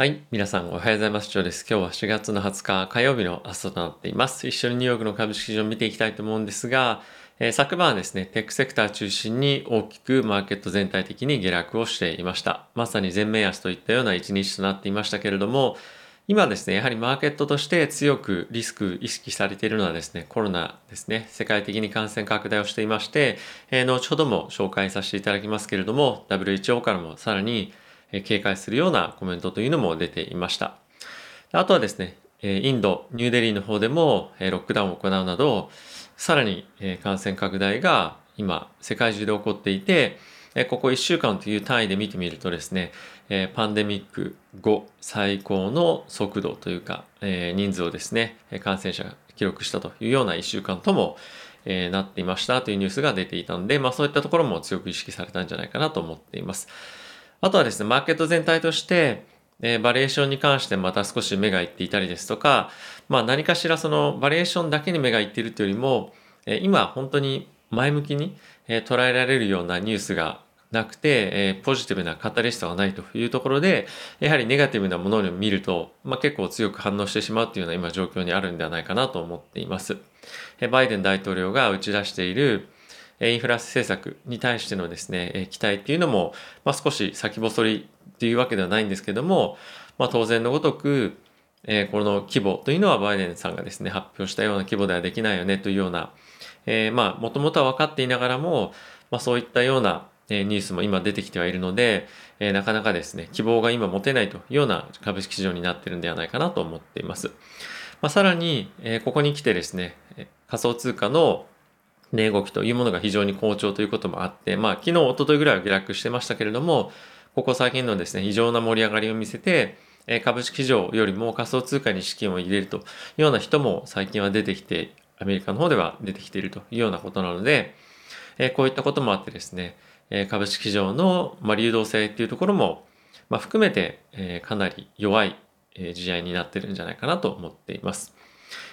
はい。皆さんおはようございます。ジョーです。今日は4月の20日火曜日の朝となっています。一緒にニューヨークの株式市場を見ていきたいと思うんですが、えー、昨晩はですね、テックセクター中心に大きくマーケット全体的に下落をしていました。まさに全面安といったような一日となっていましたけれども、今ですね、やはりマーケットとして強くリスク意識されているのはですね、コロナですね、世界的に感染拡大をしていまして、えー、後ほども紹介させていただきますけれども、WHO からもさらに警戒するようなコメントというのも出ていました。あとはですね、インド、ニューデリーの方でもロックダウンを行うなど、さらに感染拡大が今世界中で起こっていて、ここ1週間という単位で見てみるとですね、パンデミック後最高の速度というか、人数をですね、感染者が記録したというような1週間ともなっていましたというニュースが出ていたので、まあそういったところも強く意識されたんじゃないかなと思っています。あとはですね、マーケット全体として、えー、バリエーションに関してまた少し目がいっていたりですとか、まあ何かしらそのバリエーションだけに目がいっているというよりも、えー、今本当に前向きに、えー、捉えられるようなニュースがなくて、えー、ポジティブなカタリストがないというところで、やはりネガティブなものを見ると、まあ、結構強く反応してしまうというような今状況にあるんではないかなと思っています。えー、バイデン大統領が打ち出している、インフラ政策に対してのですね、期待っていうのも、まあ、少し先細りっていうわけではないんですけども、まあ、当然のごとく、えー、この規模というのはバイデンさんがですね、発表したような規模ではできないよねというような、えー、まあ、もともとは分かっていながらも、まあ、そういったようなニュースも今出てきてはいるので、えー、なかなかですね、希望が今持てないというような株式市場になってるんではないかなと思っています。まあ、さらに、え、ここに来てですね、仮想通貨の値動きというものが非常に好調ということもあって、まあ昨日、一昨日ぐらいは下落してましたけれども、ここ最近のですね、非常な盛り上がりを見せて、株式市場よりも仮想通貨に資金を入れるというような人も最近は出てきて、アメリカの方では出てきているというようなことなので、こういったこともあってですね、株式市場の流動性っていうところも、含めてかなり弱い試合になってるんじゃないかなと思っています。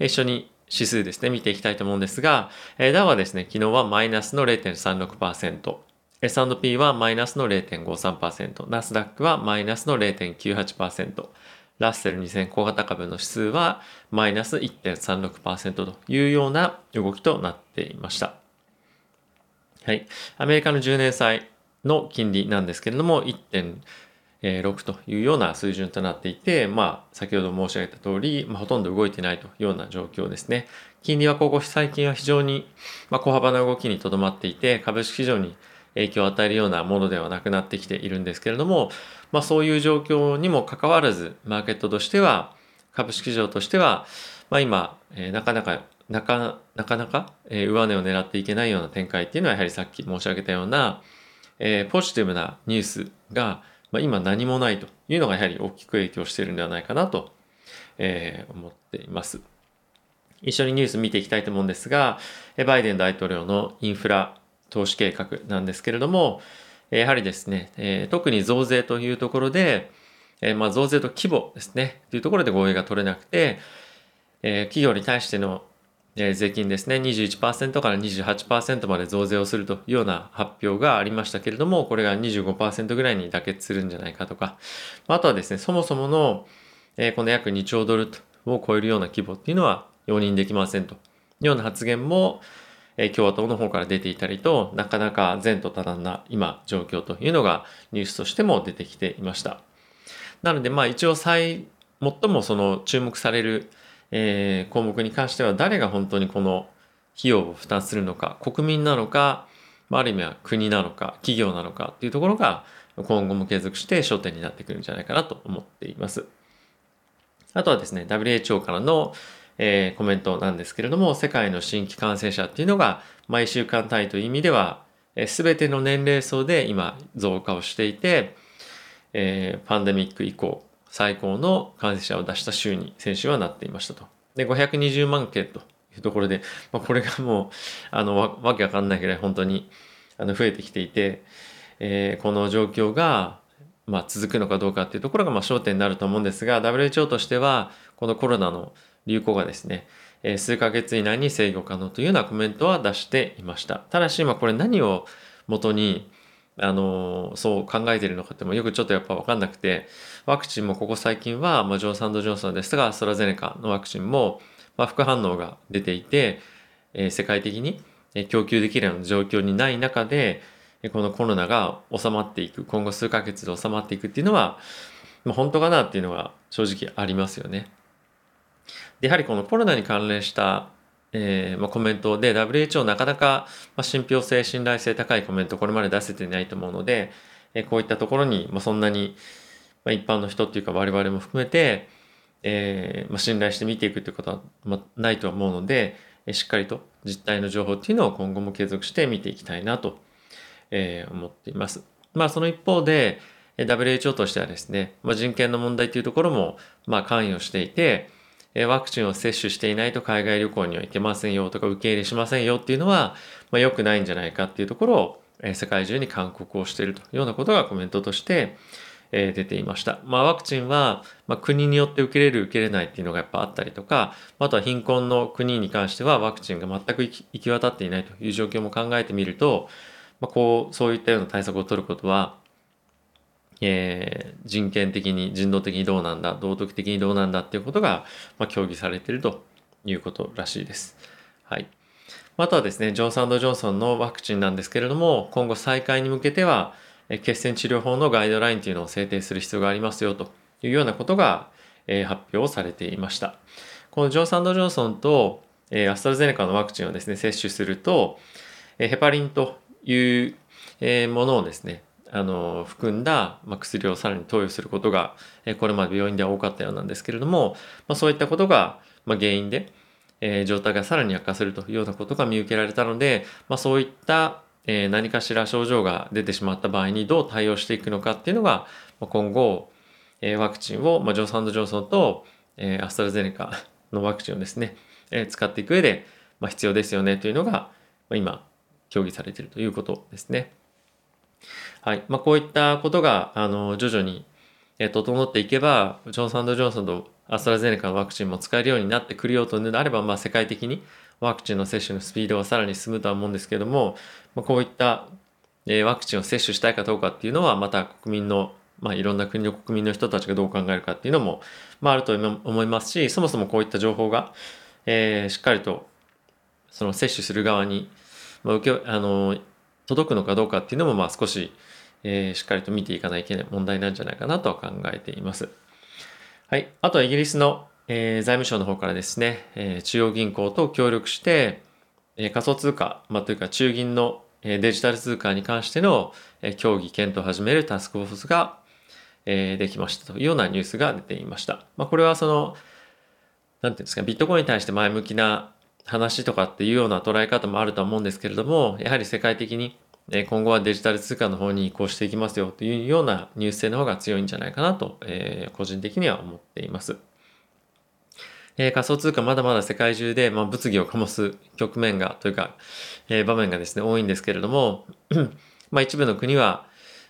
一緒に指数ですね、見ていきたいと思うんですが、えー、ダウはですね、昨日はマイナスの0.36%、S&P はマイナスの0.53%、ナスダックはマイナスの0.98%、ラッセル2000小型株の指数はマイナス1.36%というような動きとなっていました。はい。アメリカの10年債の金利なんですけれども、1.6% 6というような水準となっていて、まあ、先ほど申し上げた通り、まあ、ほとんど動いてないというような状況ですね。金利はここ最近は非常に、まあ、小幅な動きにとどまっていて、株式市場に影響を与えるようなものではなくなってきているんですけれども、まあ、そういう状況にもかかわらず、マーケットとしては、株式市場としては、まあ、今、えー、なかなかなかなかなか、えー、上値を狙っていけないような展開っていうのはやはりさっき申し上げたような、えー、ポジティブなニュースがまあ、今何もないというのがやはり大きく影響しているんではないかなと、えー、思っています。一緒にニュース見ていきたいと思うんですが、バイデン大統領のインフラ投資計画なんですけれども、やはりですね、え、特に増税というところで、え、まあ増税と規模ですね、というところで合意が取れなくて、え、企業に対してのえ税金ですね、21%から28%まで増税をするというような発表がありましたけれども、これが25%ぐらいに妥結するんじゃないかとか、あとはですね、そもそもの、えこの約2兆ドルを超えるような規模っていうのは容認できませんというような発言も、え共和党の方から出ていたりと、なかなか前途多難な今状況というのがニュースとしても出てきていました。なので、まあ一応最、最もその注目されるえー、項目に関しては誰が本当にこの費用を負担するのか国民なのかある意味は国なのか企業なのかっていうところが今後も継続して焦点になってくるんじゃないかなと思っています。あとはですね WHO からの、えー、コメントなんですけれども世界の新規感染者っていうのが毎週間単位という意味では、えー、全ての年齢層で今増加をしていて、えー、パンデミック以降最高の感染者を出した週に先週はなっていましたと。で、520万件というところで、まあ、これがもう、あの、わわけわかんないぐらい本当にあの増えてきていて、えー、この状況が、まあ、続くのかどうかっていうところがまあ焦点になると思うんですが、WHO としては、このコロナの流行がですね、えー、数ヶ月以内に制御可能というようなコメントは出していました。ただし、まあ、これ何を元に、あのそう考えてるのかってもよくちょっとやっぱ分かんなくてワクチンもここ最近は、まあ、ジョンソンドジョンソンですがアストラゼネカのワクチンも、まあ、副反応が出ていて、えー、世界的に供給できるような状況にない中でこのコロナが収まっていく今後数ヶ月で収まっていくっていうのは、まあ、本当かなっていうのが正直ありますよね。でやはりこのコロナに関連したえーまあ、コメントで WHO なかなか、まあ、信憑性信頼性高いコメントこれまで出せてないと思うので、えー、こういったところに、まあ、そんなに、まあ、一般の人っていうか我々も含めて、えーまあ、信頼して見ていくということは、まあ、ないと思うので、えー、しっかりと実態の情報っていうのを今後も継続して見ていきたいなと、えー、思っています。まあその一方で WHO としてはですね、まあ、人権の問題というところもまあ関与していて、ワクチンを接種していないと海外旅行には行けませんよとか受け入れしませんよっていうのは、まあ、良くないんじゃないかっていうところを、え世界中に勧告をしているというようなことがコメントとして、え出ていました。まあ、ワクチンは、まあ、国によって受けれる受けれないっていうのがやっぱあったりとか、あとは貧困の国に関してはワクチンが全く行き渡っていないという状況も考えてみると、まあ、こうそういったような対策を取ることはえー、人権的に人道的にどうなんだ道徳的にどうなんだっていうことが、まあ、協議されているということらしいです。はい。あとはですね、ジョンソンジョンソンのワクチンなんですけれども、今後再開に向けては、血栓治療法のガイドラインというのを制定する必要がありますよというようなことが、えー、発表されていました。このジョンソンジョンソンと、え、アストラゼネカのワクチンをですね、接種すると、え、ヘパリンという、え、ものをですね、あの含んだ、ま薬をさらに投与することが、えこれまで病院では多かったようなんですけれども、ま、そういったことが、ま原因で、え状態がさらに悪化するというようなことが見受けられたので、まあ、そういった、え何かしら症状が出てしまった場合にどう対応していくのかっていうのが、ま今後、えワクチンを、まジョンソンジョンソンと、えアストラゼネカのワクチンをですね、え使っていく上で、ま必要ですよねというのが、ま今協議されているということですね。はい。まあ、こういったことがあの徐々にえ整っていけばジョンソンジョンソンとアストラゼネカのワクチンも使えるようになってくるようとなれば、まあ、世界的にワクチンの接種のスピードがさらに進むとは思うんですけども、まあ、こういった、えワクチンを接種したいかどうかっていうのはまた国民の、まあ、いろんな国の国民の人たちがどう考えるかっていうのも、まあ、あると思いますしそもそもこういった情報が、えー、しっかりとその接種する側に、まあ、受けあの届くのかどうかっていうのもまあ少し、えー、しっかりと見ていかないといけない問題なんじゃないかなとは考えています。はい。あとはイギリスの、えー、財務省の方からですね、えー、中央銀行と協力して、えー、仮想通貨、まあ、というか中銀のえデジタル通貨に関してのえ協議検討を始めるタスクフォースがえできましたというようなニュースが出ていました。まあ、これはその、なんていうんですか、ビットコインに対して前向きな話とかっていうような捉え方もあると思うんですけれども、やはり世界的に今後はデジタル通貨の方に移行していきますよというようなニュース性の方が強いんじゃないかなと、えー、個人的には思っています。えー、仮想通貨まだまだ世界中で、まあ、物議を醸す局面がというか、えー、場面がですね多いんですけれども まあ一部の国は、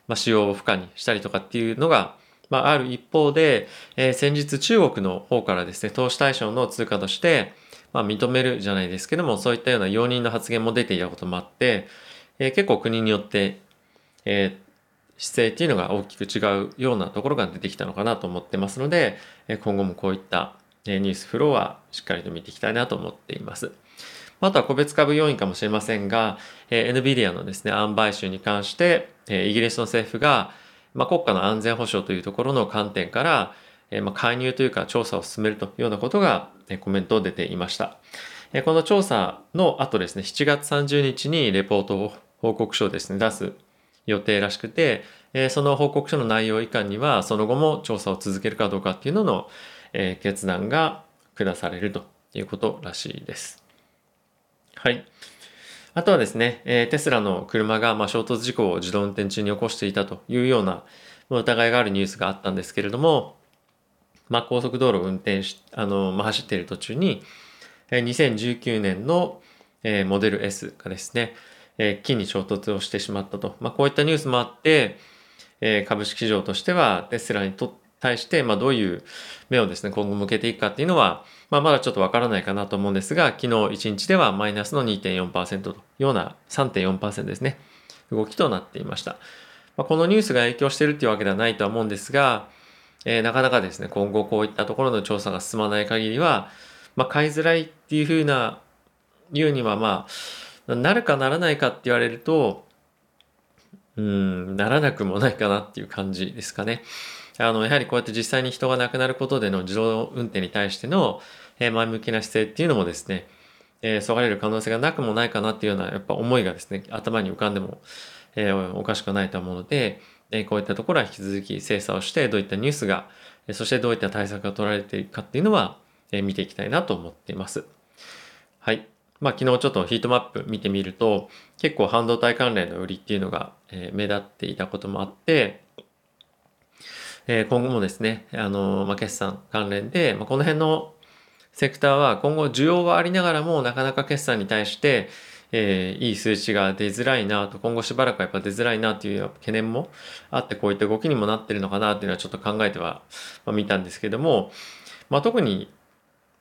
まあ、使用を不可にしたりとかっていうのが、まあ、ある一方で、えー、先日中国の方からですね投資対象の通貨として、まあ、認めるじゃないですけども、そういったような容認の発言も出ていたこともあって、えー、結構国によって、えー、姿勢っていうのが大きく違うようなところが出てきたのかなと思ってますので、え今後もこういったニュースフローはしっかりと見ていきたいなと思っています。あとは個別株要因かもしれませんが、え NVIDIA のですね、案買収に関して、えイギリスの政府が、まあ、国家の安全保障というところの観点から、えまあ、介入というか調査を進めるというようなことが、コメントを出ていました。えこの調査の後ですね、7月30日にレポートを報告書をですね、出す予定らしくて、えその報告書の内容以下には、その後も調査を続けるかどうかっていうのの、え決断が下されるということらしいです。はい。あとはですね、えテスラの車がま衝突事故を自動運転中に起こしていたというような疑いがあるニュースがあったんですけれども、まあ、高速道路を運転し、あの、まあ、走っている途中に、2019年のえモデル S がですね、木に衝突をしてしまったと。まあ、こういったニュースもあって、え株式市場としてはテスラにと対して、まあ、どういう目をですね、今後向けていくかっていうのは、まあ、まだちょっとわからないかなと思うんですが、昨日1日ではマイナスの2.4%というような3.4%ですね。動きとなっていました。まあ、このニュースが影響しているっていうわけではないとは思うんですが、えー、なかなかですね、今後こういったところの調査が進まない限りは、まあ、買いづらいっていうふうな、言うにはまあ、なるかならないかって言われると、うん、ならなくもないかなっていう感じですかね。あの、やはりこうやって実際に人が亡くなることでの自動運転に対しての、え前向きな姿勢っていうのもですね、えー、そがれる可能性がなくもないかなっていうような、やっぱ思いがですね、頭に浮かんでも、えー、おかしくないと思うので、えこういったところは引き続き精査をして、どういったニュースが、そしてどういった対策が取られているかっていうのは、え見ていきたいなと思っています。はい。まあ昨日ちょっとヒートマップ見てみると、結構半導体関連の売りっていうのが、え目立っていたこともあって、え今後もですね、あのまあ、決算関連で、まあ、この辺のセクターは今後需要はありながらもなかなか決算に対して、えー、いい数値が出づらいなと、今後しばらくはやっぱ出づらいなという懸念もあって、こういった動きにもなってるのかなっていうのはちょっと考えては、まあ、見たんですけども、まあ、特に、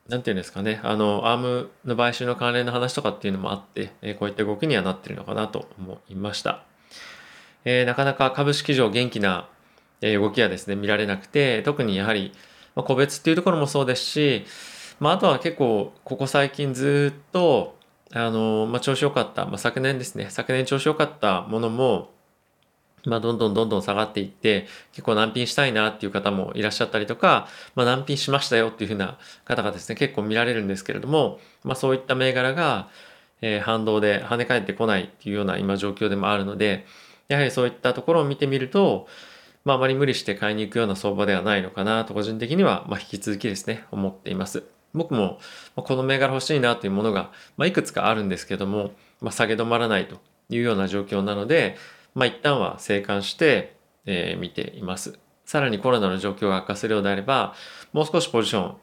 なんていうんですかね、あの、アームの買収の関連の話とかっていうのもあって、えー、こういった動きにはなってるのかなと思いました。えー、なかなか株式上元気な動きはですね、見られなくて、特にやはり、まあ、個別っていうところもそうですし、まあ、あとは結構、ここ最近ずっと、あの、まあ、調子良かった、まあ、昨年ですね、昨年調子良かったものも、まあ、どんどんどんどん下がっていって、結構難品したいなっていう方もいらっしゃったりとか、まあ、難品しましたよっていうふうな方がですね、結構見られるんですけれども、まあ、そういった銘柄が、えー、反動で跳ね返ってこないっていうような今状況でもあるので、やはりそういったところを見てみると、まあ、あまり無理して買いに行くような相場ではないのかなと個人的には、まあ、引き続きですね、思っています。僕もこの銘柄欲しいなというものが、まあ、いくつかあるんですけども、まあ、下げ止まらないというような状況なので、まあ、一旦は静観して、えー、見ています。さらにコロナの状況が悪化するようであれば、もう少しポジション、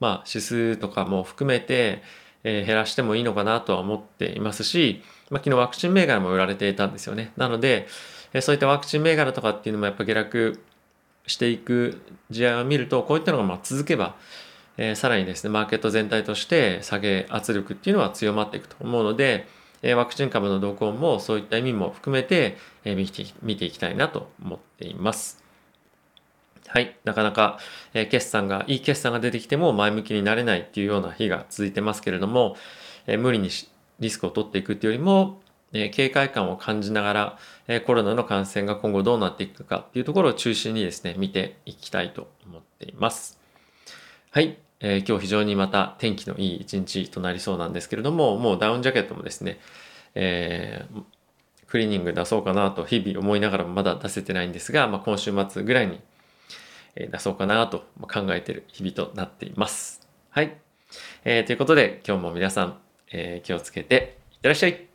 まあ、指数とかも含めて、えー、減らしてもいいのかなとは思っていますし、まあ、昨日ワクチン銘柄も売られていたんですよね。なので、えー、そういったワクチン銘柄とかっていうのもやっぱ下落していく事案を見ると、こういったのがま続けば、えー、さらにですね、マーケット全体として下げ圧力っていうのは強まっていくと思うので、えー、ワクチン株の動向もそういった意味も含めて、えー、見て見ていきたいなと思っています。はい。なかなか、え、決算が、いい決算が出てきても前向きになれないっていうような日が続いてますけれども、え、無理にリスクを取っていくっていうよりも、え、警戒感を感じながら、え、コロナの感染が今後どうなっていくかっていうところを中心にですね、見ていきたいと思っています。はい。えー、今日非常にまた天気のいい一日となりそうなんですけれども、もうダウンジャケットもですね、えー、クリーニング出そうかなと日々思いながらもまだ出せてないんですが、まあ、今週末ぐらいに出そうかなと考えている日々となっています。はい。えー、ということで今日も皆さん、えー、気をつけていってらっしゃい。